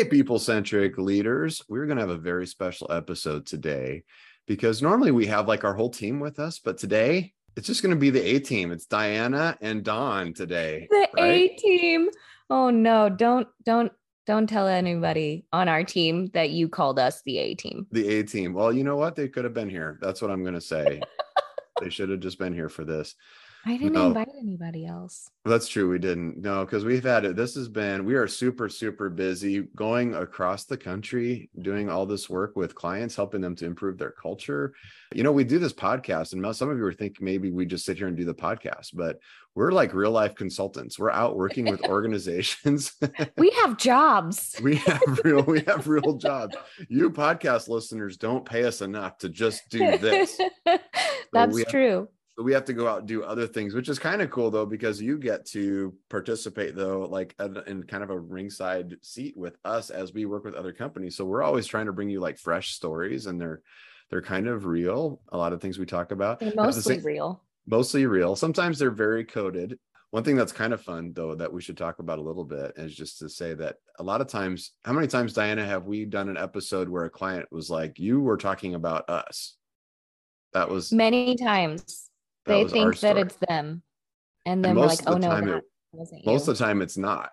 Hey, people centric leaders. We're going to have a very special episode today because normally we have like our whole team with us, but today it's just going to be the A team. It's Diana and Don today. The right? A team. Oh no, don't don't don't tell anybody on our team that you called us the A team. The A team. Well, you know what? They could have been here. That's what I'm going to say. they should have just been here for this. I didn't No. invite anybody else. That's true. We didn't. No, because we've had it. This has been, we are super, super busy going across the country, doing all this work with clients, helping them to improve their culture. You know, we do this podcast, and some of you are thinking maybe we just sit here and do the podcast, but we're like real life consultants. We're out working with organizations. We have jobs. we have real, we have real jobs. You podcast listeners don't pay us enough to just do this. That's we have- true. So we have to go out and do other things, which is kind of cool though, because you get to participate though, like in kind of a ringside seat with us as we work with other companies. So we're always trying to bring you like fresh stories, and they're they're kind of real. A lot of things we talk about, They're mostly same- real. mostly real. Sometimes they're very coded. One thing that's kind of fun though that we should talk about a little bit is just to say that a lot of times, how many times, Diana, have we done an episode where a client was like, "You were talking about us"? That was Many times that they think that it's them. And And then we're most like, of oh the no, it- most of the time it's not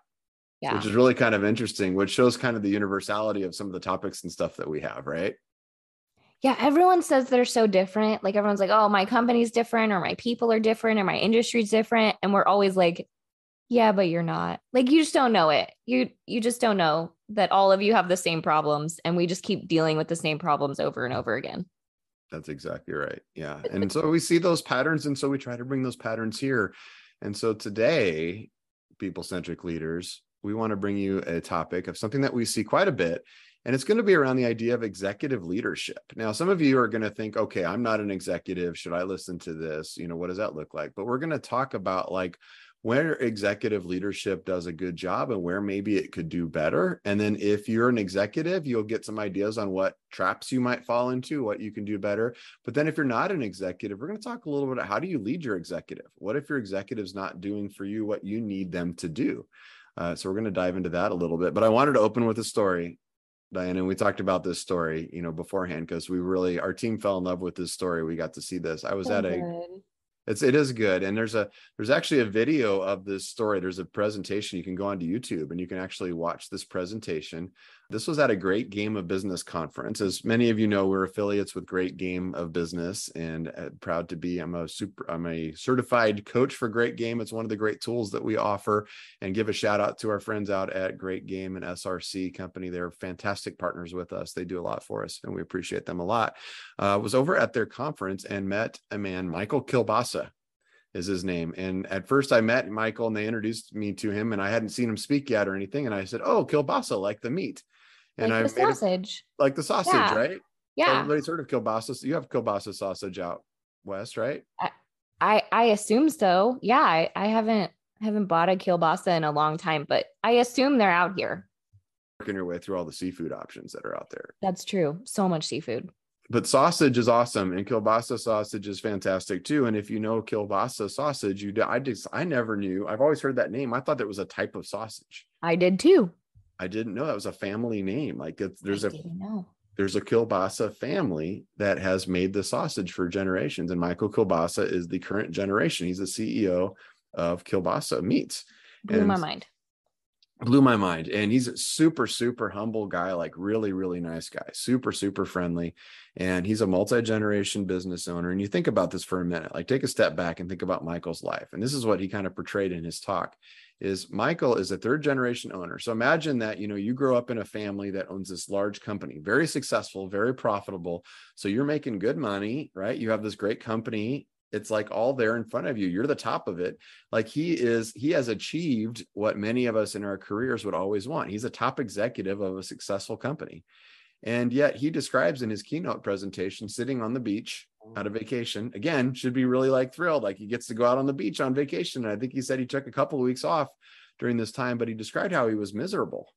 yeah. which is really kind of interesting which shows kind of the universality of some of the topics and stuff that we have right Yeah, everyone says they're so different. Like everyone's like, "Oh, my company's different or my people are different or my industry's different." And we're always like, "Yeah, but you're not." Like you just don't know it. You you just don't know that all of you have the same problems and we just keep dealing with the same problems over and over again. That's exactly right yeah and so we see those patterns and so we try to bring those patterns here and so today people centric leaders we want to bring you a topic of something that we see quite a bit and it's going to be around the idea of executive leadership. Now some of you are going to think okay i'm not an executive should i listen to this? You know what does that look like? But we're going to talk about like where executive leadership does a good job and where maybe it could do better. And then if you're an executive, you'll get some ideas on what traps you might fall into, what you can do better. But then if you're not an executive, we're going to talk a little bit about how do you lead your executive? What if your executive's not doing for you what you need them to do? Uh, so we're going to dive into that a little bit. But I wanted to open with a story. Diana, and we talked about this story, you know, beforehand because we really our team fell in love with this story. We got to see this. I was So at a good. It's it is good. And there's a there's actually a video of this story. There's a presentation. You can go onto YouTube and you can actually watch this presentation. This was at a Great Game of Business conference. As many of you know, we're affiliates with Great Game of Business and uh, proud to be. I'm a super I'm a certified coach for Great Game. It's one of the great tools that we offer. And give a shout out to our friends out at Great Game and SRC Company. They're fantastic partners with us. They do a lot for us and we appreciate them a lot. Uh, was over at their conference and met a man, Michael Kiolbassa is his name. And at first I met Michael and they introduced me to him and I hadn't seen him speak yet or anything. And I said, Oh, kielbasa, like the meat. And like I made it sausage. like the sausage, Yeah. right? Yeah. Everybody's heard of kielbasa. You have kielbasa sausage out west, right? I I assume so. Yeah, I, I haven't haven't bought a kielbasa in a long time, but I assume they're out here. Working your way through all the seafood options that are out there. That's true. So much seafood. But sausage is awesome, and kielbasa sausage is fantastic too. And if you know kielbasa sausage, you do, I just I never knew. I've always heard that name. I thought that was a type of sausage. I did too. I didn't know that was a family name. Like there's I a there's a kielbasa family that has made the sausage for generations, and Michael Kiolbassa is the current generation. He's the CEO of Kiolbassa Meats. Blew my mind. Blew my mind, and he's a super super humble guy, like really really nice guy, super super friendly, and he's a multi generation business owner. And you think about this for a minute, like take a step back and think about Michael's life, and this is what he kind of portrayed in his talk is Michael is a third generation owner. So imagine that, you know, you grow up in a family that owns this large company, very successful, very profitable. So you're making good money, right? You have this great company it's like all there in front of you you're the top of it like he is he has achieved what many of us in our careers would always want he's a top executive of a successful company and yet he describes in his keynote presentation sitting on the beach out of vacation. Again should be really like thrilled. Like he gets to go out on the beach on vacation. And i think he said he took a couple of weeks off during this time but he described how he was miserable.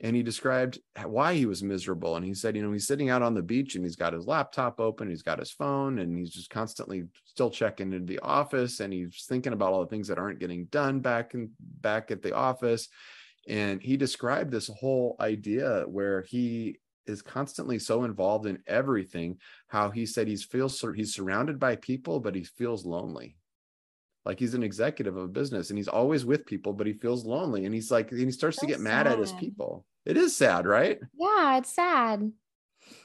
And he described why he was miserable. And he said you know he's sitting out on the beach and he's got his laptop open he's got his phone and he's just constantly still checking into the office. And he's thinking about all the things that aren't getting done back and back at the office. And he described this whole idea where he is constantly so involved in everything how he said he's feels he's surrounded by people but he feels lonely like he's an executive of a business and he's always with people but he feels lonely and he's like and he starts to get mad at his people it is sad, right? Yeah, it's sad.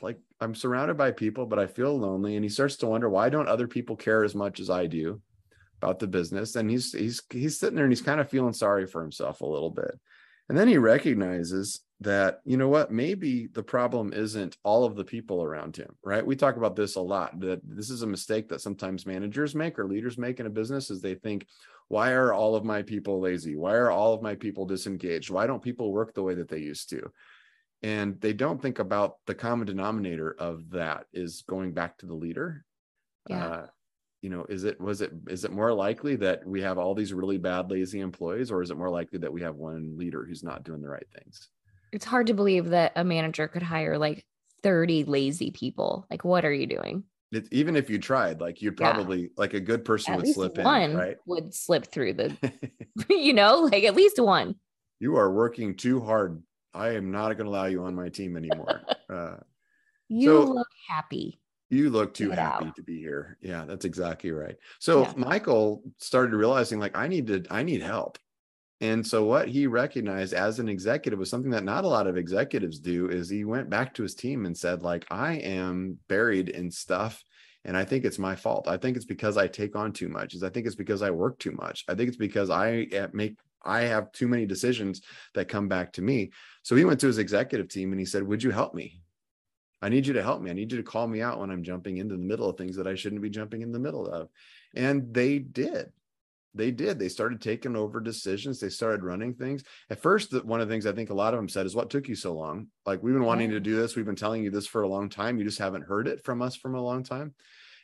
Like I'm surrounded by people, but I feel lonely. And he starts to wonder why don't other people care as much as I do about the business? And he's he's he's sitting there and he's kind of feeling sorry for himself a little bit. And then he recognizes that, you know what, maybe the problem isn't all of the people around him, right? We talk about this a lot, that this is a mistake that sometimes managers make or leaders make in a business is they think, why are all of my people lazy? Why are all of my people disengaged? Why don't people work the way that they used to? And they don't think about the common denominator of that is going back to the leader. Yeah. Uh, you know, is it was it is it more likely that we have all these really bad lazy employees, or is it more likely that we have one leader who's not doing the right things? It's hard to believe that a manager could hire like 30 lazy people. Like, what are you doing? it, even if you tried, like you'd probably yeah. like a good person at would slip one in, right? Would slip through the, you know, like at least one. You are working too hard. I am not going to allow you on my team anymore. Uh, you so look happy. You look too Get happy out. to be here. Yeah, that's exactly right. So yeah. Michael started realizing like I need to, I need help. And so what he recognized as an executive was something that not a lot of executives do is he went back to his team and said like I am buried in stuff and I think it's my fault. I think it's because I take on too much. Is I think it's because I work too much. I think it's because I eh, make I have too many decisions that come back to me. So he went to his executive team and he said, "Would you help me? I need you to help me. I need you to call me out when I'm jumping into the middle of things that I shouldn't be jumping in the middle of." And they did they did they started taking over decisions they started running things. At first the, one of the things i think a lot of them said is what took you so long? Like we've been wanting to do this we've been telling you this for a long time you just haven't heard it from us from a long time.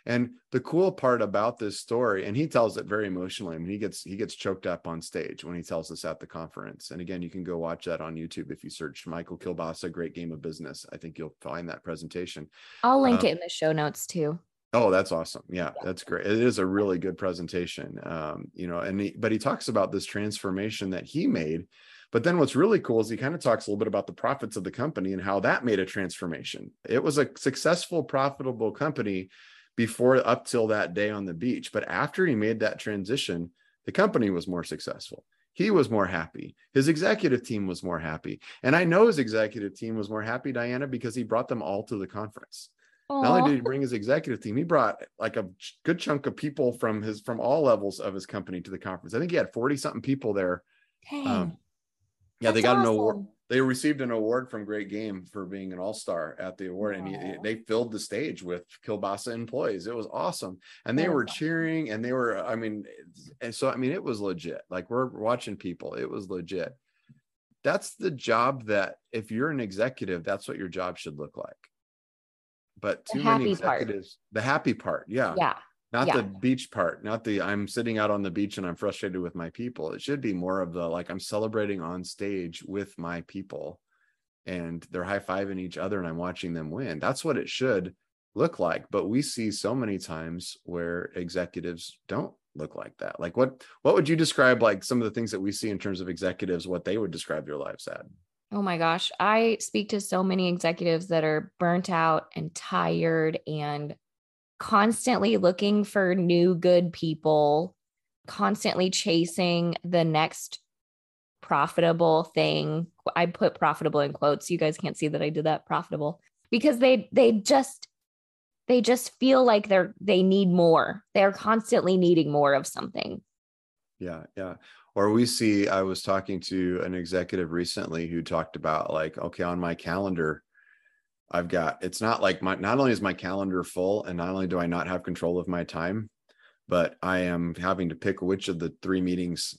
And the cool part about this story and he tells it very emotionally i mean he gets he gets choked up on stage when he tells us at the conference. And again you can go watch that on youtube if you search michael Kiolbassa great game of business. I think you'll find that presentation. I'll link um, it in the show notes too Oh, that's awesome. Yeah, that's great. It is a really good presentation. Um, you know, and he, but he talks about this transformation that he made. But then what's really cool is he kind of talks a little bit about the profits of the company and how that made a transformation. It was a successful, profitable company before up till that day on the beach. But after he made that transition, the company was more successful. He was more happy. His executive team was more happy. And I know his executive team was more happy, Diana, because he brought them all to the conference. Aww. Not only did he bring his executive team, he brought like a good chunk of people from his from all levels of his company to the conference. I think he had 40 something people there. Um, yeah, they got awesome. an award. They received an award from Great Game for being an all-star at the award, and he, they filled the stage with Kiolbassa employees. It was awesome, and they were cheering, and they were. I mean, and so I mean, it was legit. Like we're watching people, it was legit. That's the job that if you're an executive, that's what your job should look like but too many executives part. the happy part yeah. Yeah not yeah. the beach part not the i'm sitting out on the beach and i'm frustrated with my people. It should be more of the like i'm celebrating on stage with my people and they're high-fiving each other and i'm watching them win. That's what it should look like but we see so many times where executives don't look like that. Like what what would you describe like some of the things that we see in terms of executives what they would describe their lives at Oh my gosh. I speak to so many executives that are burnt out and tired and constantly looking for new good people, constantly chasing the next profitable thing. I put profitable in quotes. You guys can't see that I did that profitable because they they just they just feel like they're they need more. They're constantly needing more of something. Yeah, yeah or we see i was talking to an executive recently who talked about like okay on my calendar i've got it's not like my not only is my calendar full and not only do i not have control of my time but I am having to pick which of the three meetings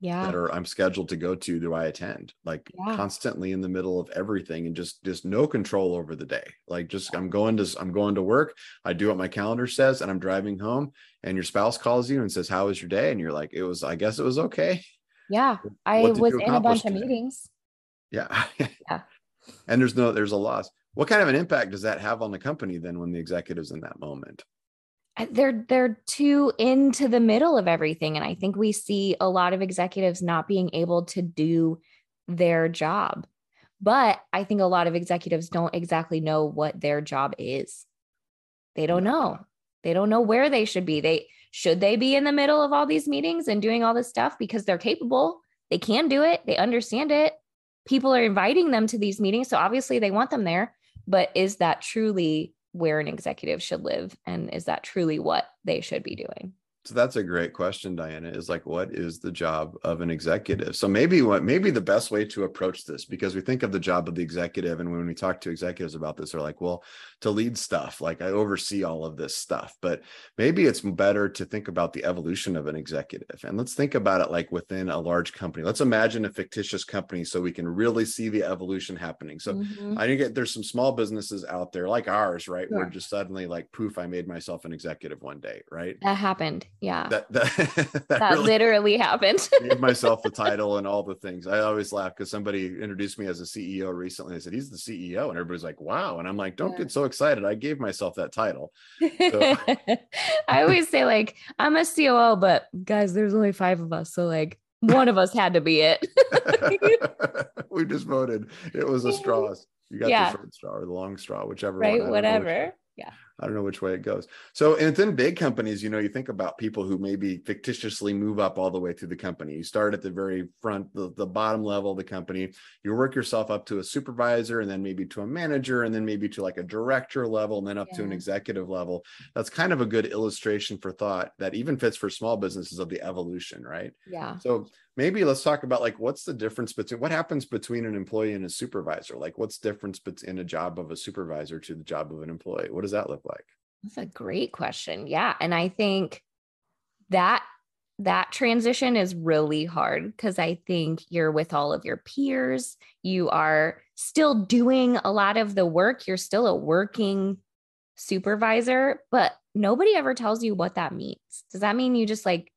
Yeah. that are I'm scheduled to go to do I attend like Yeah. constantly in the middle of everything and just just no control over the day like just I'm going to I'm going to work I do what my calendar says and I'm driving home and your spouse calls you and says how was your day and you're like it was I guess it was okay Yeah. I was in a bunch of meetings. yeah Yeah. and there's no there's a loss what kind of an impact does that have on the company then when the executives in that moment They're they're too into the middle of everything. And I think we see a lot of executives not being able to do their job. But I think a lot of executives don't exactly know what their job is. They don't know. They don't know where they should be. They should they be in the middle of all these meetings and doing all this stuff because they're capable. They can do it. They understand it. People are inviting them to these meetings, so obviously they want them there. But is that truly where an executive should live and is that truly what they should be doing? So that's a great question, Diana. Is like, what is the job of an executive? So maybe what maybe the best way to approach this, because we think of the job of the executive, and when we talk to executives about this, they're like, well, to lead stuff, like I oversee all of this stuff. But maybe it's better to think about the evolution of an executive. And let's think about it like within a large company. Let's imagine a fictitious company so we can really see the evolution happening. So Mhm. I get there's some small businesses out there like ours, right? Where Sure. just suddenly like poof, I made myself an executive one day, right? that happened. Yeah. That that, that, That really literally happened. gave myself the title and all the things. I always laugh because somebody introduced me as a CEO recently. They said he's the CEO, and everybody's like, "Wow!" And I'm like, "Don't Yeah. get so excited." I gave myself that title. I always say, like, I'm a COO, but guys, there's only five of us. So, like, one of us had to be it. we just voted. It was a straw. You got Yeah. the short straw or the long straw, whichever. right? one. I which Whatever. Yeah. I don't know which way it goes. So, and within big companies, you know, you think about people who maybe fictitiously move up all the way through the company. You start at the very front, the, the bottom level of the company. You work yourself up to a supervisor and then maybe to a manager and then maybe to like a director level and then up to an executive level. That's kind of a good illustration for thought that even fits for small businesses of the evolution, right? Yeah. So maybe let's talk about like what's the difference between what happens between an employee and a supervisor? Like what's difference between a job of a supervisor to the job of an employee? What does that look like? That's a great question. Yeah. And I think that that transition is really hard because I think you're with all of your peers. You are still doing a lot of the work. You're still a working supervisor, but nobody ever tells you what that means. Does that mean you just like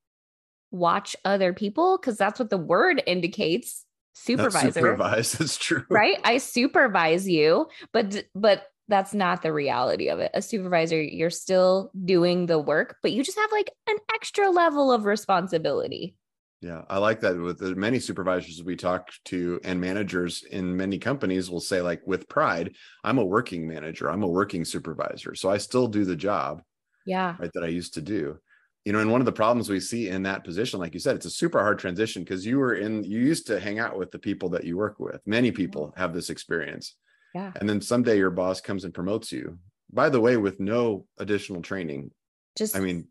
watch other people? Because that's what the word indicates supervisor supervise. That's true. right i supervise you but but that's not the reality of it a supervisor you're still doing the work but you just have like an extra level of responsibility Yeah, I like that. With the many supervisors we talk to and managers in many companies will say, like, with pride, I'm a working manager, I'm a working supervisor. So I still do the job yeah right that I used to do. You know, and one of the problems we see in that position, like you said, it's a super hard transition because you were in, you used to hang out with the people that you work with. Many people have this experience. yeah And then someday your boss comes and promotes you, by the way, with no additional training. just I mean,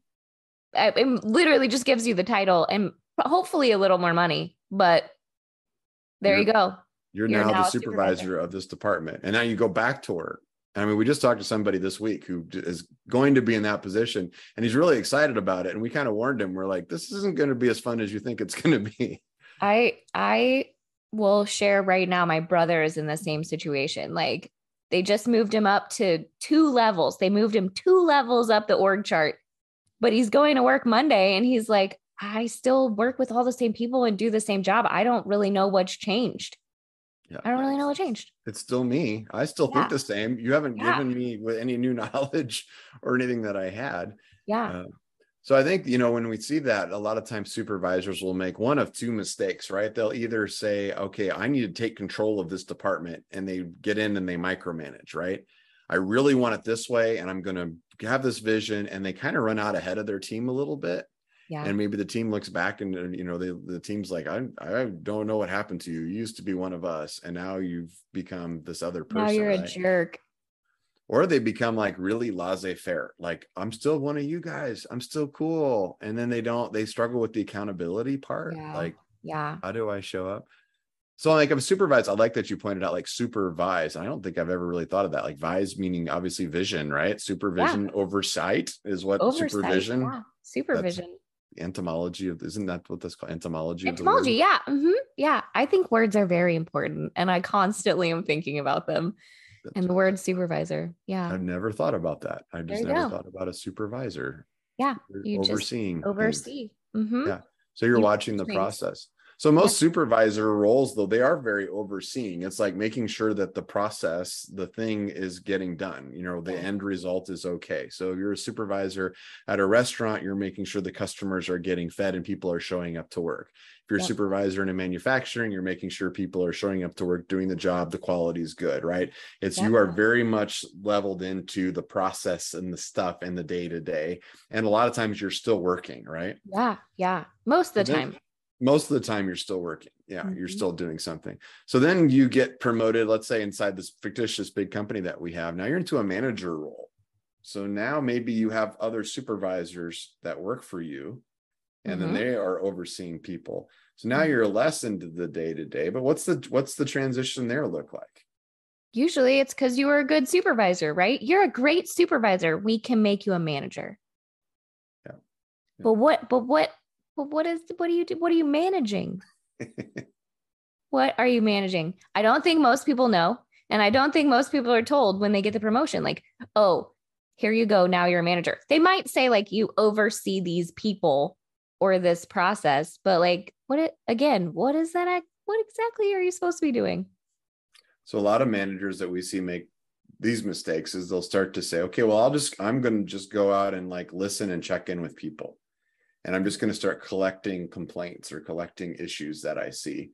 it literally just gives you the title and hopefully a little more money but there you go you're, You're now, now the supervisor. supervisor of this department and now you go back to work i mean we just talked to somebody this week who is going to be in that position and he's really excited about it and we kind of warned him we're like this isn't going to be as fun as you think it's going to be I I will share right now my brother is in the same situation. Like they just moved him up to two levels. They moved him two levels up the org chart. But he's going to work Monday and he's like, I still work with all the same people and do the same job. I don't really know what's changed. Yeah I don't really know what changed. it's still me i still Yeah. think the same you haven't Yeah. given me with any new knowledge or anything that i had Yeah. Uh, so I think, you know, when we see that, a lot of times supervisors will make one of two mistakes, right? They'll either say, okay, I need to take control of this department, and they get in and they micromanage, right? I really want it this way, and I'm going to have this vision, and they kind of run out ahead of their team a little bit. Yeah. And maybe the team looks back and, you know, the, the team's like, I, I don't know what happened to you. You used to be one of us, and now you've become this other person. now you're a right? jerk. or they become like really laissez-faire like i'm still one of you guys i'm still cool and then they don't they struggle with the accountability part Yeah. like Yeah. how do i show up So like I'm supervised. I like that you pointed out like supervise. I don't think I've ever really thought of that. Like vise meaning obviously vision, right? Supervision, yeah. oversight is what oversight, supervision. Yeah. Supervision. Entomology of isn't that what that's called? Entomology. Entomology, yeah. Mm-hmm. Yeah. I think words are very important and I constantly am thinking about them. That's and the word supervisor. Yeah. I've never thought about that. I just never go. thought about a supervisor. Yeah. You overseeing. oversee. Mm-hmm. Yeah. So you're you watching the process. So most supervisor roles, though, they are very overseeing. It's like making sure that the process, the thing is getting done. You know, the end result is okay. So if you're a supervisor at a restaurant, you're making sure the customers are getting fed and people are showing up to work. If you're a supervisor in a manufacturing, you're making sure people are showing up to work, doing the job, the quality is good, right? It's you are very much leveled into the process and the stuff and the day to day. And a lot of times you're still working, right? Yeah. Yeah. Most of the time most of the time you're still working yeah mm-hmm. you're still doing something so then you get promoted let's say inside this fictitious big company that we have now you're into a manager role so now maybe you have other supervisors that work for you and mm-hmm. then they are overseeing people so now mm-hmm. you're less into the day to day but what's the what's the transition there look like usually it's because you were a good supervisor right you're a great supervisor we can make you a manager yeah. yeah. but what but what well, what is what do you do? What are you managing? what are you managing? I don't think most people know. And I don't think most people are told when they get the promotion, like, oh, here you go. Now you're a manager. They might say, like, you oversee these people or this process, but like, what it again, what is that? What exactly are you supposed to be doing? So, a lot of managers that we see make these mistakes is they'll start to say, okay, well, I'll just, I'm going to just go out and like listen and check in with people and I'm just going to start collecting complaints or collecting issues that I see.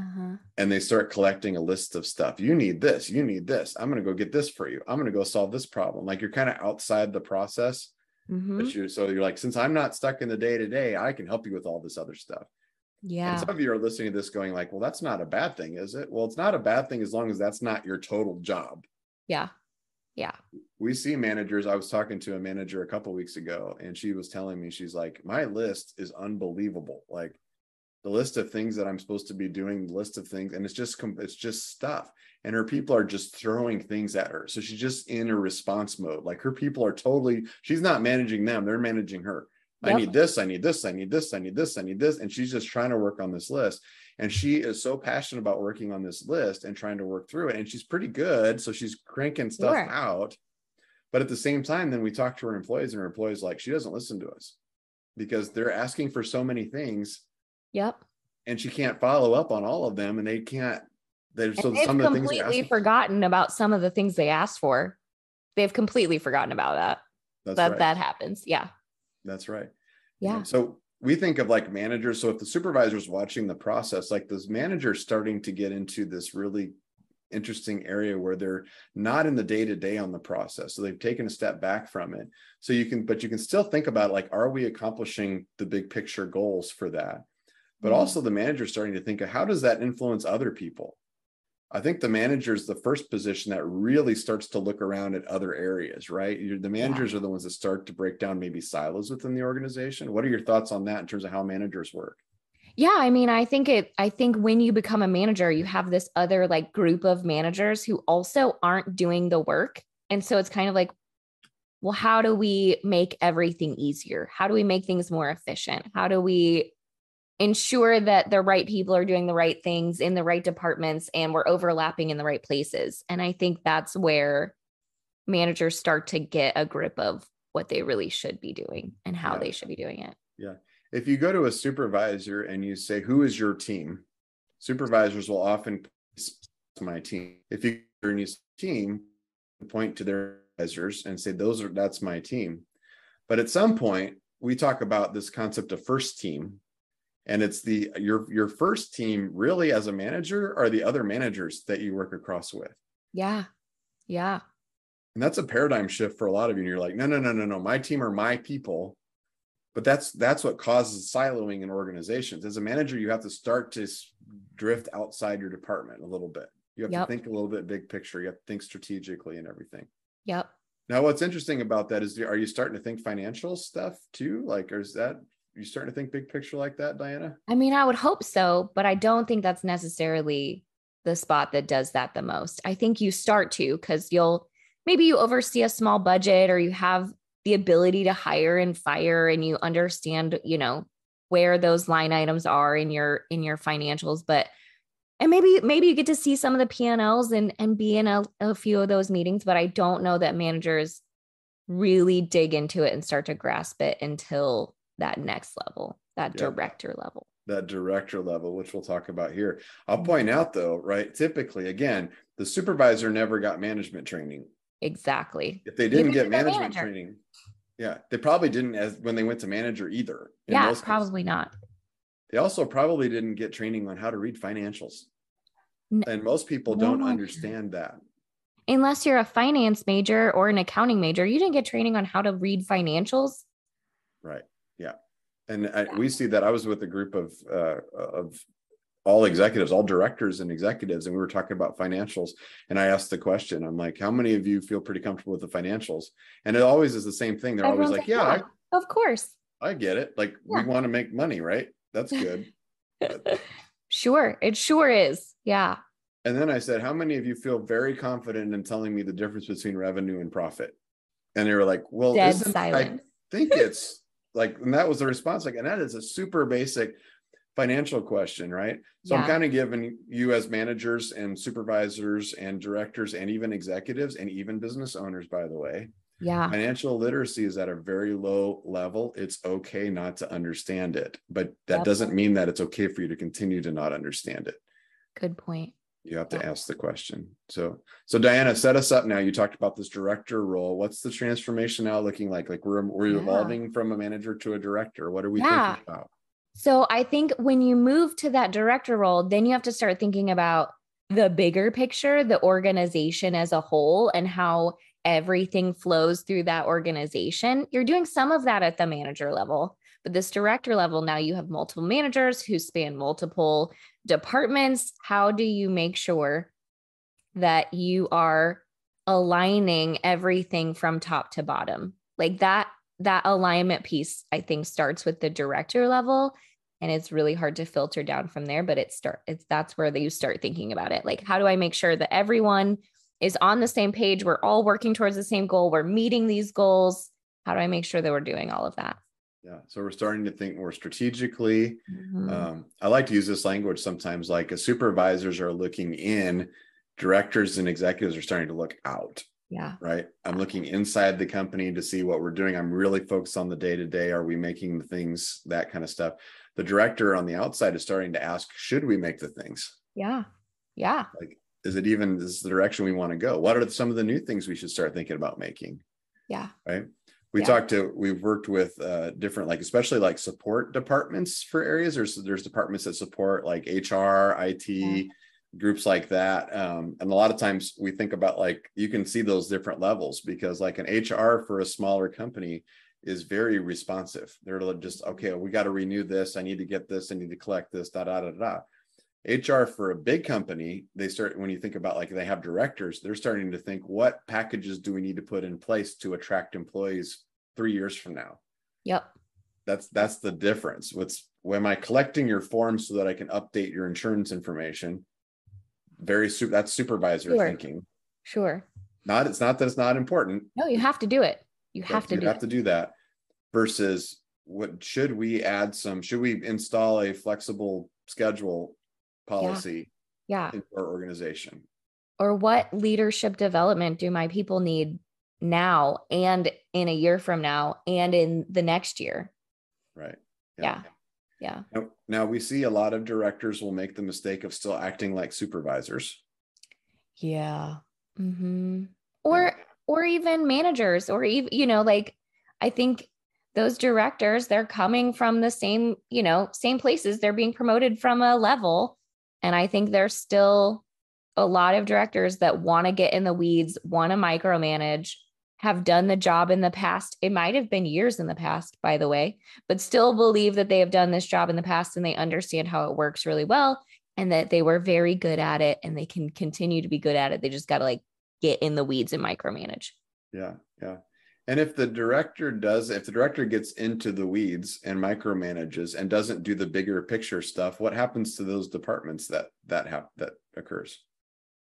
Uh-huh. And they start collecting a list of stuff. You need this. You need this. I'm going to go get this for you. I'm going to go solve this problem. Like you're kind of outside the process. Mm-hmm. But you, so you're like, since I'm not stuck in the day to day, I can help you with all this other stuff. Yeah. And some of you are listening to this going like, well, that's not a bad thing, is it? Well, it's not a bad thing as long as that's not your total job. Yeah. Yeah. We see managers. I was talking to a manager a couple weeks ago, and she was telling me, she's like, my list is unbelievable. Like the list of things that I'm supposed to be doing, the list of things, and it's just it's just stuff. And her people are just throwing things at her. So she's just in a response mode. Like her people are totally, she's not managing them, they're managing her. Yep. I need this, I need this, I need this, I need this, I need this. And she's just trying to work on this list. And she is so passionate about working on this list and trying to work through it. And she's pretty good. So she's cranking stuff sure. out. But at the same time, then we talk to her employees, and her employees like, she doesn't listen to us because they're asking for so many things. Yep. And she can't follow up on all of them. And they can't, they're so they've some of the completely things forgotten about some of the things they asked for. They've completely forgotten about that. That's that right. that happens. Yeah. That's right. Yeah. So we think of like managers. So if the supervisor's watching the process, like those managers starting to get into this really interesting area where they're not in the day to day on the process. So they've taken a step back from it. So you can, but you can still think about like, are we accomplishing the big picture goals for that? But mm-hmm. also the manager starting to think of how does that influence other people? I think the manager is the first position that really starts to look around at other areas, right? You're, the managers yeah. are the ones that start to break down maybe silos within the organization. What are your thoughts on that in terms of how managers work? Yeah, I mean, I think it, I think when you become a manager, you have this other like group of managers who also aren't doing the work. And so it's kind of like, well, how do we make everything easier? How do we make things more efficient? How do we ensure that the right people are doing the right things in the right departments and we're overlapping in the right places. And I think that's where managers start to get a grip of what they really should be doing and how yeah. they should be doing it. Yeah. If you go to a supervisor and you say, Who is your team? Supervisors will often my team. If you in your team, point to their advisors and say, Those are that's my team. But at some point, we talk about this concept of first team and it's the your your first team really as a manager are the other managers that you work across with yeah yeah and that's a paradigm shift for a lot of you and you're like no no no no no my team are my people but that's that's what causes siloing in organizations as a manager you have to start to drift outside your department a little bit you have yep. to think a little bit big picture you have to think strategically and everything yep now what's interesting about that is are you starting to think financial stuff too like or is that you starting to think big picture like that, Diana? I mean, I would hope so, but I don't think that's necessarily the spot that does that the most. I think you start to because you'll maybe you oversee a small budget or you have the ability to hire and fire and you understand, you know, where those line items are in your in your financials, but and maybe maybe you get to see some of the P&Ls and and be in a, a few of those meetings, but I don't know that managers really dig into it and start to grasp it until that next level, that yeah. director level. That director level, which we'll talk about here. I'll point mm-hmm. out though, right? Typically, again, the supervisor never got management training. Exactly. If they didn't get management training, yeah, they probably didn't as when they went to manager either. Yeah, probably not. They also probably didn't get training on how to read financials. No, and most people don't understand that unless you're a finance major or an accounting major, you didn't get training on how to read financials. Right. Yeah. And I, we see that I was with a group of uh, of all executives, all directors and executives, and we were talking about financials. And I asked the question, I'm like, how many of you feel pretty comfortable with the financials? And it always is the same thing. They're Everyone's always like, yeah, yeah I, of course. I get it. Like yeah. we want to make money, right? That's good. sure. It sure is. Yeah. And then I said, How many of you feel very confident in telling me the difference between revenue and profit? And they were like, Well. I think it's like, and that was the response. Like, and that is a super basic financial question, right? So yeah. I'm kind of giving you as managers and supervisors and directors and even executives and even business owners, by the way. Yeah. Financial literacy is at a very low level. It's okay not to understand it, but that yep. doesn't mean that it's okay for you to continue to not understand it. Good point you have to ask the question so so diana set us up now you talked about this director role what's the transformation now looking like like we're we're yeah. evolving from a manager to a director what are we yeah. thinking about so i think when you move to that director role then you have to start thinking about the bigger picture the organization as a whole and how everything flows through that organization you're doing some of that at the manager level but this director level, now you have multiple managers who span multiple departments. How do you make sure that you are aligning everything from top to bottom? Like that, that alignment piece, I think, starts with the director level. And it's really hard to filter down from there, but it start it's that's where you start thinking about it. Like, how do I make sure that everyone is on the same page? We're all working towards the same goal. We're meeting these goals. How do I make sure that we're doing all of that? Yeah. So we're starting to think more strategically. Mm-hmm. Um, I like to use this language sometimes like as supervisors are looking in, directors and executives are starting to look out. Yeah. Right. I'm looking inside the company to see what we're doing. I'm really focused on the day to day. Are we making the things, that kind of stuff? The director on the outside is starting to ask, should we make the things? Yeah. Yeah. Like, is it even is the direction we want to go? What are some of the new things we should start thinking about making? Yeah. Right we yeah. talked to we've worked with uh, different like especially like support departments for areas there's there's departments that support like hr it yeah. groups like that um, and a lot of times we think about like you can see those different levels because like an hr for a smaller company is very responsive they're just mm-hmm. okay we got to renew this i need to get this i need to collect this da da da da HR for a big company, they start when you think about like they have directors, they're starting to think what packages do we need to put in place to attract employees three years from now? Yep. That's that's the difference. What's when am I collecting your forms so that I can update your insurance information? Very super that's supervisor sure. thinking. Sure. Not it's not that it's not important. No, you have to do it. You have to you do have it. to do that versus what should we add some should we install a flexible schedule policy yeah. yeah. our organization or what leadership development do my people need now and in a year from now and in the next year right yeah yeah, Now, now we see a lot of directors will make the mistake of still acting like supervisors yeah mm-hmm. or yeah. Or even managers or even you know like i think those directors they're coming from the same you know same places they're being promoted from a level and I think there's still a lot of directors that want to get in the weeds, want to micromanage, have done the job in the past. It might have been years in the past, by the way, but still believe that they have done this job in the past and they understand how it works really well and that they were very good at it and they can continue to be good at it. They just got to like get in the weeds and micromanage. Yeah. Yeah. And if the director does, if the director gets into the weeds and micromanages and doesn't do the bigger picture stuff, what happens to those departments that that have that occurs?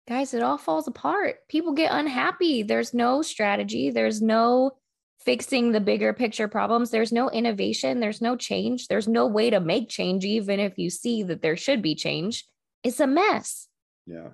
Guys, it all falls apart. People get unhappy. There's no strategy. There's no fixing the bigger picture problems. There's no innovation. There's no change. There's no way to make change, even if you see that there should be change. It's a mess. Yeah.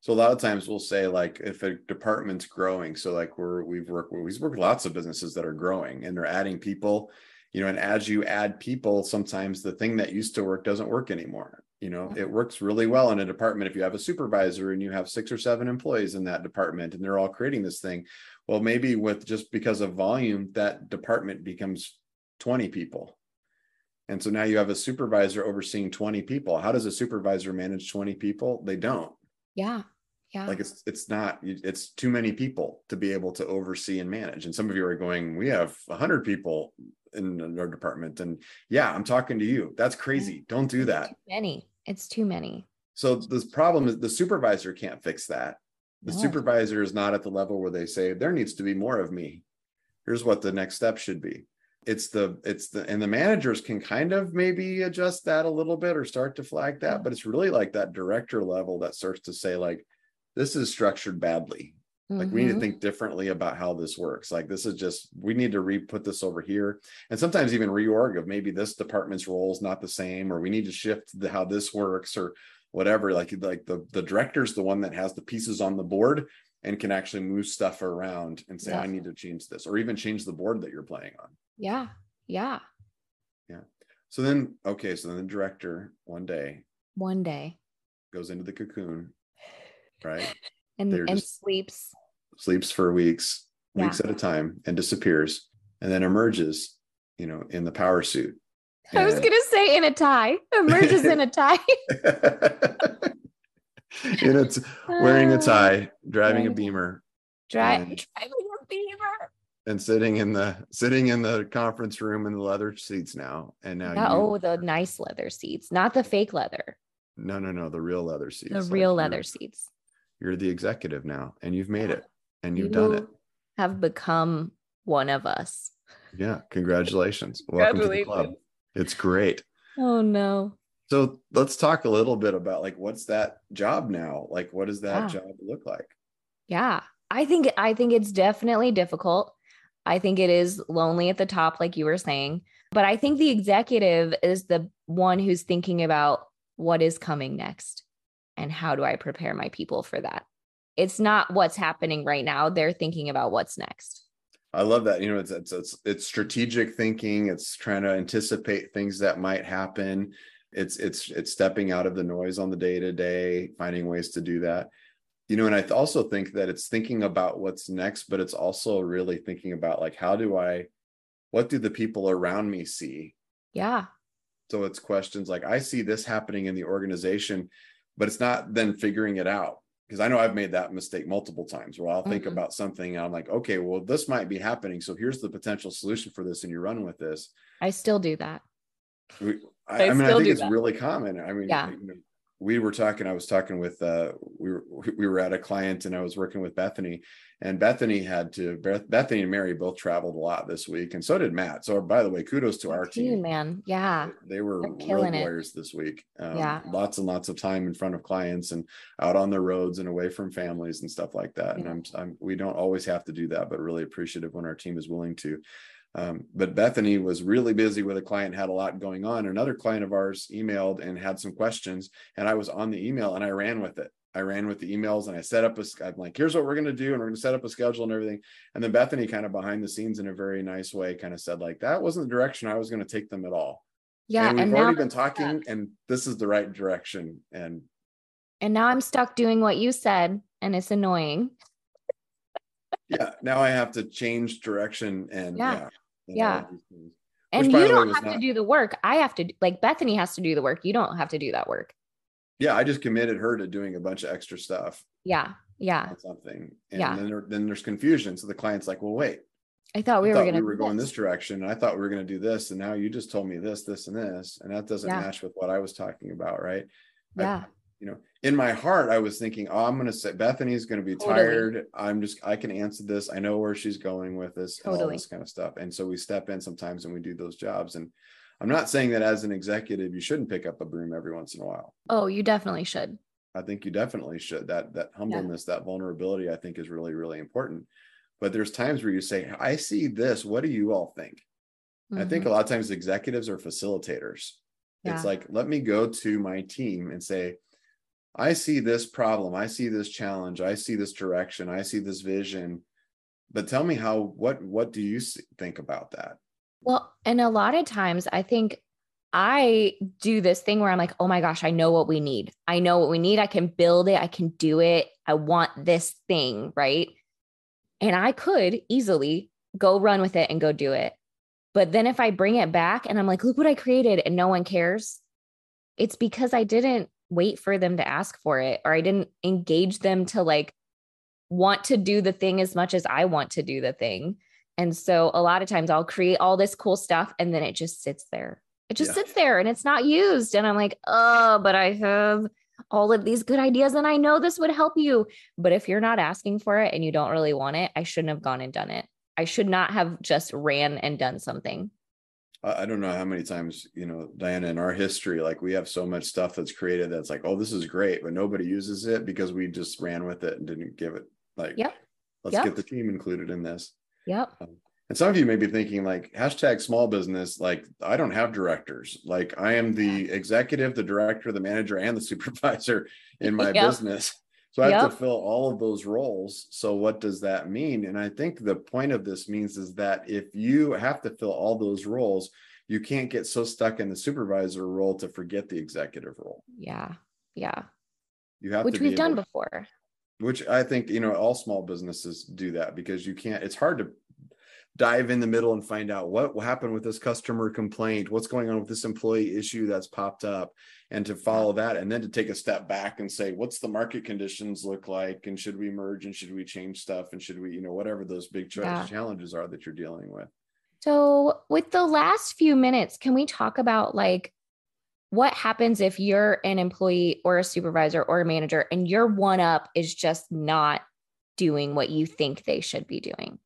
So a lot of times we'll say like if a department's growing, so like we're we've worked we've worked with lots of businesses that are growing and they're adding people, you know, and as you add people, sometimes the thing that used to work doesn't work anymore. You know, mm-hmm. it works really well in a department if you have a supervisor and you have six or seven employees in that department and they're all creating this thing. Well, maybe with just because of volume, that department becomes 20 people. And so now you have a supervisor overseeing 20 people. How does a supervisor manage 20 people? They don't yeah. Yeah. Like it's it's not it's too many people to be able to oversee and manage. And some of you are going, we have a hundred people in our department. And yeah, I'm talking to you. That's crazy. Don't do that. Too many. It's too many. So the problem is the supervisor can't fix that. The no. supervisor is not at the level where they say there needs to be more of me. Here's what the next step should be. It's the it's the and the managers can kind of maybe adjust that a little bit or start to flag that, but it's really like that director level that starts to say like this is structured badly. Like mm-hmm. we need to mm-hmm. think differently about how this works. Like this is just we need to re-put this over here, and sometimes even reorg of maybe this department's role is not the same, or we need to shift the, how this works, or whatever. Like like the the director's the one that has the pieces on the board and can actually move stuff around and say yeah. I need to change this, or even change the board that you're playing on. Yeah, yeah, yeah. So then, okay, so then the director one day, one day, goes into the cocoon right? and and sleeps sleeps for weeks, yeah. weeks at a time, and disappears, and then emerges, you know, in the power suit. I was gonna say in a tie, emerges in a tie. in it's wearing a tie, driving a beamer, Dri- driving a beamer, and sitting in the sitting in the conference room in the leather seats now. And now, yeah, you, oh, the nice leather seats, not the fake leather. No, no, no, the real leather seats. The real like leather seats. you're the executive now and you've made it and you've you done it. have become one of us. Yeah congratulations. Welcome to the club. It's great. Oh no. So let's talk a little bit about like what's that job now? Like what does that yeah. job look like? Yeah. I think i think it's definitely difficult i think it is lonely at the top like you were saying but i think the executive is the one who's thinking about what is coming next and how do I prepare my people for that? It's not what's happening right now. They're thinking about what's next. I love that. You know, it's, it's it's it's strategic thinking. It's trying to anticipate things that might happen. It's it's it's stepping out of the noise on the day to day, finding ways to do that. You know, and I also think that it's thinking about what's next, but it's also really thinking about like how do I, what do the people around me see? Yeah. So it's questions like I see this happening in the organization but it's not then figuring it out because I know I've made that mistake multiple times where I'll think mm-hmm. about something and I'm like, okay, well, this might be happening. So here's the potential solution for this, and you run with this. I still do that. We, I, I, I, mean, I think it's that. really common. I mean, yeah. You know, we were talking i was talking with uh we were we were at a client and i was working with bethany. And bethany had to bethany and mary both traveled a lot this week and so did matt. So by the way kudos to our team. man. Yeah. They were road warriors this week. Um, yeah. lots and lots of time in front of clients and out on the roads and away from families and stuff like that. Yeah. and I'm, I'm we don't always have to do that but really appreciative when our team is willing to um, but Bethany was really busy with a client, had a lot going on. Another client of ours emailed and had some questions, and I was on the email and I ran with it. I ran with the emails and I set up a. I'm like, here's what we're going to do, and we're going to set up a schedule and everything. And then Bethany, kind of behind the scenes in a very nice way, kind of said like, that wasn't the direction I was going to take them at all. Yeah, and we've and already been talking, and this is the right direction. And and now I'm stuck doing what you said, and it's annoying. Yeah, now I have to change direction and yeah. yeah yeah. And you don't have not, to do the work. I have to like Bethany has to do the work. You don't have to do that work. Yeah, I just committed her to doing a bunch of extra stuff. Yeah. Yeah. Something. And yeah. then there, then there's confusion. So the client's like, well, wait. I thought we I were going to we were going this. this direction. And I thought we were going to do this. And now you just told me this, this, and this. And that doesn't yeah. match with what I was talking about. Right. Yeah. You know in my heart i was thinking oh i'm going to say bethany's going to be Totally. tired. I'm just i can answer this. I know where she's going with this and all this kind of stuff. And so we step in sometimes and we do those jobs. And i'm not saying that as an executive you shouldn't pick up a broom every once in a while. Oh, you definitely should. i think you definitely should. That that humbleness that vulnerability i think is really really important. But there's times where you say i see this. What do you all think? I think mm-hmm. a lot of times executives are facilitators. Yeah. It's like, let me go to my team and say, I see this problem, I see this challenge, I see this direction, I see this vision. But tell me how what what do you think about that? Well, and a lot of times I think I do this thing where I'm like, oh my gosh, I know what we need. I know what we need. I can build it. I can do it. I want this thing. Right. And I could easily go run with it and go do it. But then if I bring it back and I'm like, look what I created and no one cares, it's because I didn't wait for them to ask for it or I didn't engage them to like want to do the thing as much as I want to do the thing. And so a lot of times I'll create all this cool stuff and then it just sits there. It just Yeah. sits there and it's not used. And I'm like, oh, but I have all of these good ideas and I know this would help you. But if you're not asking for it and you don't really want it, I shouldn't have gone and done it. I should not have just ran and done something. I don't know how many times, you know, Diana, in our history, like we have so much stuff that's created that's like, oh, this is great, but nobody uses it because we just ran with it and didn't give it like, Yep. let's Yep. get the team included in this. Yep. Um, and some of you may be thinking like hashtag small business, like I don't have directors. Like I am the executive, the director, the manager, and the supervisor in my Yep. business. So I have to fill all of those roles. So what does that mean? And I think the point of this means is that if you have to fill all those roles, you can't get so stuck in the supervisor role to forget the executive role. Yeah. Yeah. You have Which to we've done able- before. which I think you know all small businesses do that because you can't. It's hard to dive in the middle and find out what happened with this customer complaint, what's going on with this employee issue that's popped up, and to follow that, and then to take a step back and say, what's the market conditions look like, and should we merge, and should we change stuff, and should we, you know, whatever those big Yeah. challenges are that you're dealing with. So, with the last few minutes, can we talk about like what happens if you're an employee or a supervisor or a manager and your one up is just not doing what you think they should be doing?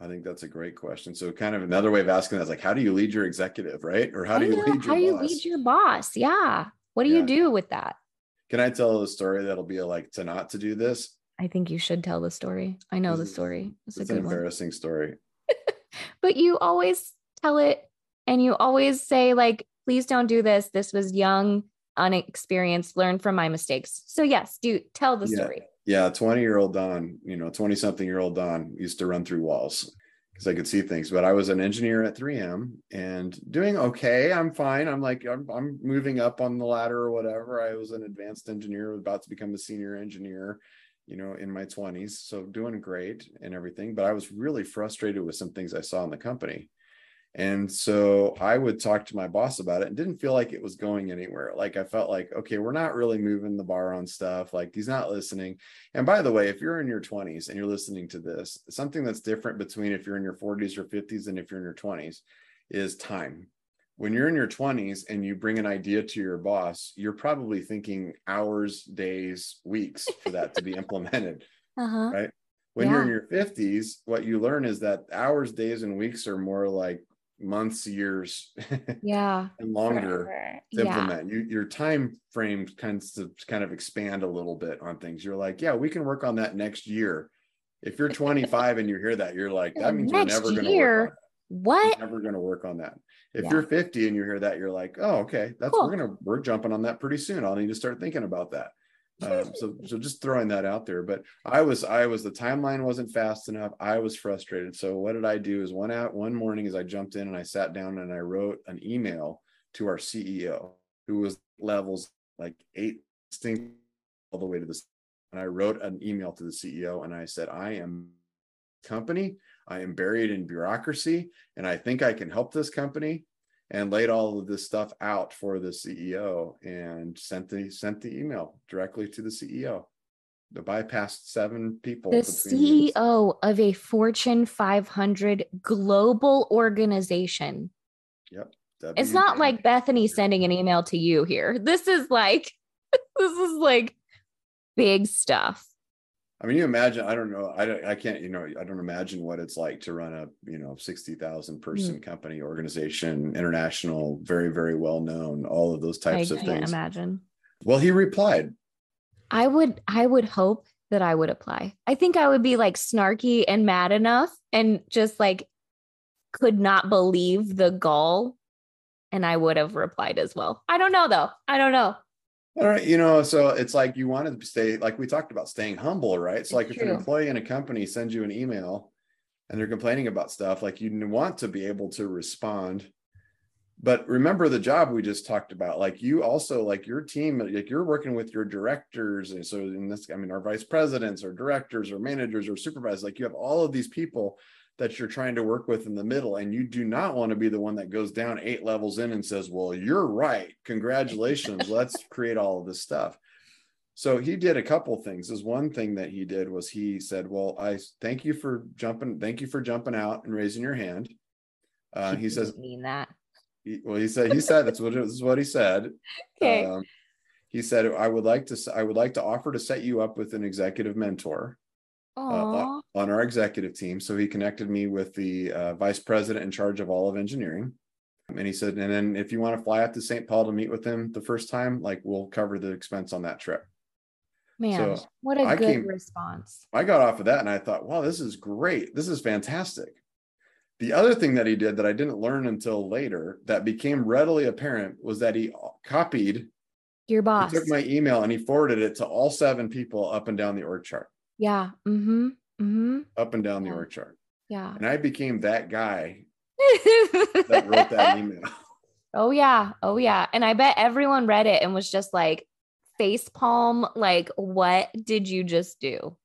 I think that's a great question. So, kind of another way of asking that is like, how do you lead your executive, right? Or how do you know, lead your how do you boss? lead your boss? Yeah. What do Yeah. you do with that? Can I tell a story that'll be like to not to do this? I think you should tell the story. I know the This is- story. It's a It's an good one. embarrassing story. But you always tell it and you always say, like, please don't do this. This was young, unexperienced, learn from my mistakes. So, yes, do tell the Yeah. story. Yeah, 20 year old Don, you know, 20 something year old Don used to run through walls because I could see things. But I was an engineer at 3M and doing okay. I'm fine. I'm like, I'm, I'm moving up on the ladder or whatever. I was an advanced engineer, about to become a senior engineer, you know, in my 20s. So doing great and everything. But I was really frustrated with some things I saw in the company. And so I would talk to my boss about it and didn't feel like it was going anywhere. Like I felt like, okay, we're not really moving the bar on stuff. Like he's not listening. And by the way, if you're in your 20s and you're listening to this, something that's different between if you're in your 40s or 50s and if you're in your 20s is time. When you're in your 20s and you bring an idea to your boss, you're probably thinking hours, days, weeks for that to be implemented. Uh-huh. Right. When you're in your 50s, what you learn is that hours, days, and weeks are more like months, years, Yeah. and longer Forever. to Yeah. implement. You, your time frame tends to kind of expand a little bit on things. You're like, yeah, we can work on that next year. If you're 25 and you hear that, you're like, that means Next we're never going to work on that. What? We're never going to work on that. If Yeah. you're 50 and you hear that, you're like, oh, okay, that's Cool. we're gonna we're jumping on that pretty soon. I'll need to start thinking about that. Um, so so just throwing that out there. But I was I was the timeline wasn't fast enough. I was frustrated. So what did I do? Is one out one morning as I jumped in and I sat down and I wrote an email to our CEO who was levels like eight distinct all the way to the And I wrote an email to the CEO and I said, I am company. I am buried in bureaucracy and I think I can help this company and laid all of this stuff out for the CEO and sent the sent the email directly to the CEO. The bypassed seven people. The CEO of a Fortune 500 global organization. Yep. It's not WD. like Bethany sending an email to you here. This is like this is like big stuff. I mean, you imagine, I don't know, I don't, I can't, you know, I don't imagine what it's like to run a, you know, 60,000 person mm. company, organization, international, very, very well known, all of those types of things. I of things. imagine. Well, he replied. I would, I would hope that I would apply. I think I would be like snarky and mad enough and just like could not believe the gall. And I would have replied as well. I don't know though. I don't know. All right, you know, so it's like you wanted to stay, like we talked about, staying humble, right? So, like, if an employee in a company sends you an email and they're complaining about stuff, like you want to be able to respond. But remember the job we just talked about. Like you also, like your team, like you're working with your directors, and so in this, I mean, our vice presidents, or directors, or managers, or supervisors. Like you have all of these people that you're trying to work with in the middle and you do not want to be the one that goes down eight levels in and says well you're right. Congratulations. Let's create all of this stuff. So he did a couple things. Is one thing that he did was he said well i thank you for jumping thank you for jumping out and raising your hand. Uh, he, he says mean that. he, well he said he said that's what this is what he said. Okay. Um, he said i would like to i would like to offer to set you up with an executive mentor uh, on our executive team. So he connected me with the uh, vice president in charge of all of engineering. And he said, and then if you want to fly out to St. Paul to meet with him the first time, like we'll cover the expense on that trip. Man, so what a I good came, response. I got off of that and I thought, wow, this is great. This is fantastic. The other thing that he did that I didn't learn until later that became readily apparent was that he copied your boss. He took my email and he forwarded it to all seven people up and down the org chart. Yeah. Mm-hmm. Mm-hmm. Up and down the org chart. Yeah. And I became that guy that wrote that email. Oh yeah. Oh yeah. And I bet everyone read it and was just like face palm, like, what did you just do?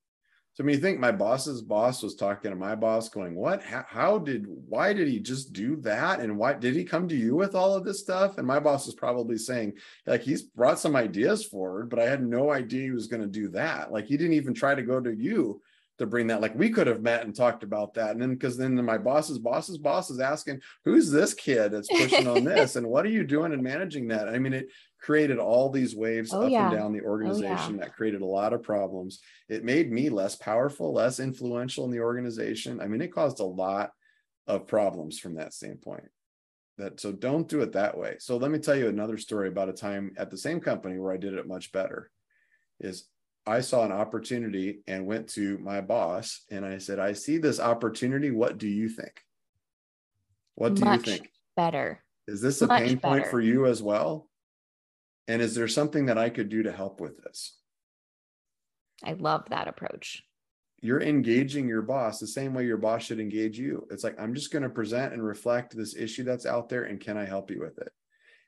So I mean, you think my boss's boss was talking to my boss, going, "What? How, how, did? Why did he just do that? And why did he come to you with all of this stuff?" And my boss is probably saying, like, he's brought some ideas forward, but I had no idea he was going to do that. Like, he didn't even try to go to you to bring that. Like, we could have met and talked about that. And then because then my boss's boss's boss is asking, "Who's this kid that's pushing on this? And what are you doing in managing that?" I mean, it created all these waves oh, up yeah. and down the organization oh, yeah. that created a lot of problems. It made me less powerful, less influential in the organization. I mean, it caused a lot of problems from that standpoint. That so don't do it that way. So let me tell you another story about a time at the same company where I did it much better. Is I saw an opportunity and went to my boss and I said, I see this opportunity. What do you think? What do much you think? Better. Is this a much pain better. point for you as well? And is there something that I could do to help with this? I love that approach. You're engaging your boss the same way your boss should engage you. It's like, I'm just going to present and reflect this issue that's out there, and can I help you with it?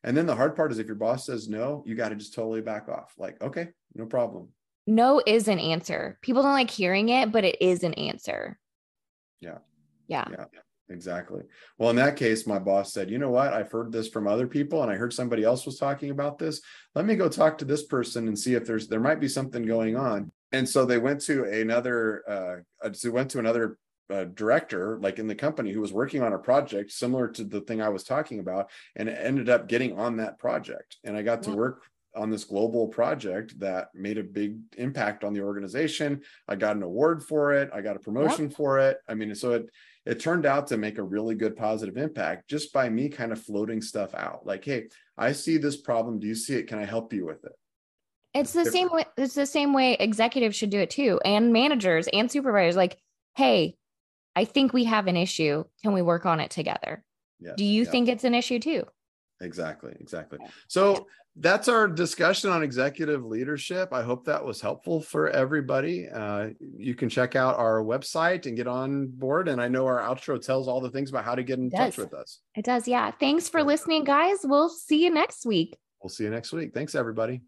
And then the hard part is if your boss says no, you got to just totally back off. Like, okay, no problem. No is an answer. People don't like hearing it, but it is an answer. Yeah. Yeah. Yeah. Exactly. Well, in that case, my boss said, you know what? I've heard this from other people and I heard somebody else was talking about this. Let me go talk to this person and see if there's, there might be something going on. And so they went to another, uh, so went to another uh, director, like in the company who was working on a project similar to the thing I was talking about and ended up getting on that project. And I got to work on this global project that made a big impact on the organization. I got an award for it. I got a promotion yep. for it. I mean, so it, it turned out to make a really good positive impact just by me kind of floating stuff out. Like hey i see this problem. Do you see it? Can i help you with it? It's the same way it's the same way executives should do it too and managers and supervisors. Like hey i think we have an issue. Can we work on it together? Yes, do you think it's an issue too exactly exactly so that's our discussion on executive leadership. I hope that was helpful for everybody. Uh, you can check out our website and get on board. And I know our outro tells all the things about how to get in touch with us. It does. Yeah. Thanks for listening, guys. We'll see you next week. We'll see you next week. Thanks, everybody.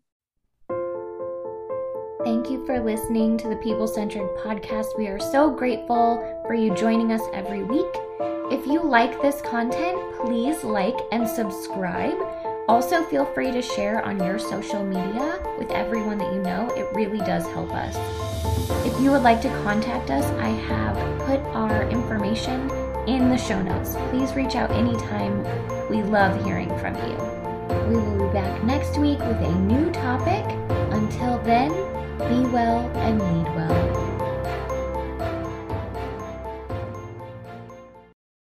Thank you for listening to the People Centered podcast. We are so grateful for you joining us every week. If you like this content, please like and subscribe. Also, feel free to share on your social media with everyone that you know. It really does help us. If you would like to contact us, I have put our information in the show notes. Please reach out anytime. We love hearing from you. We will be back next week with a new topic Until then, be well and lead well.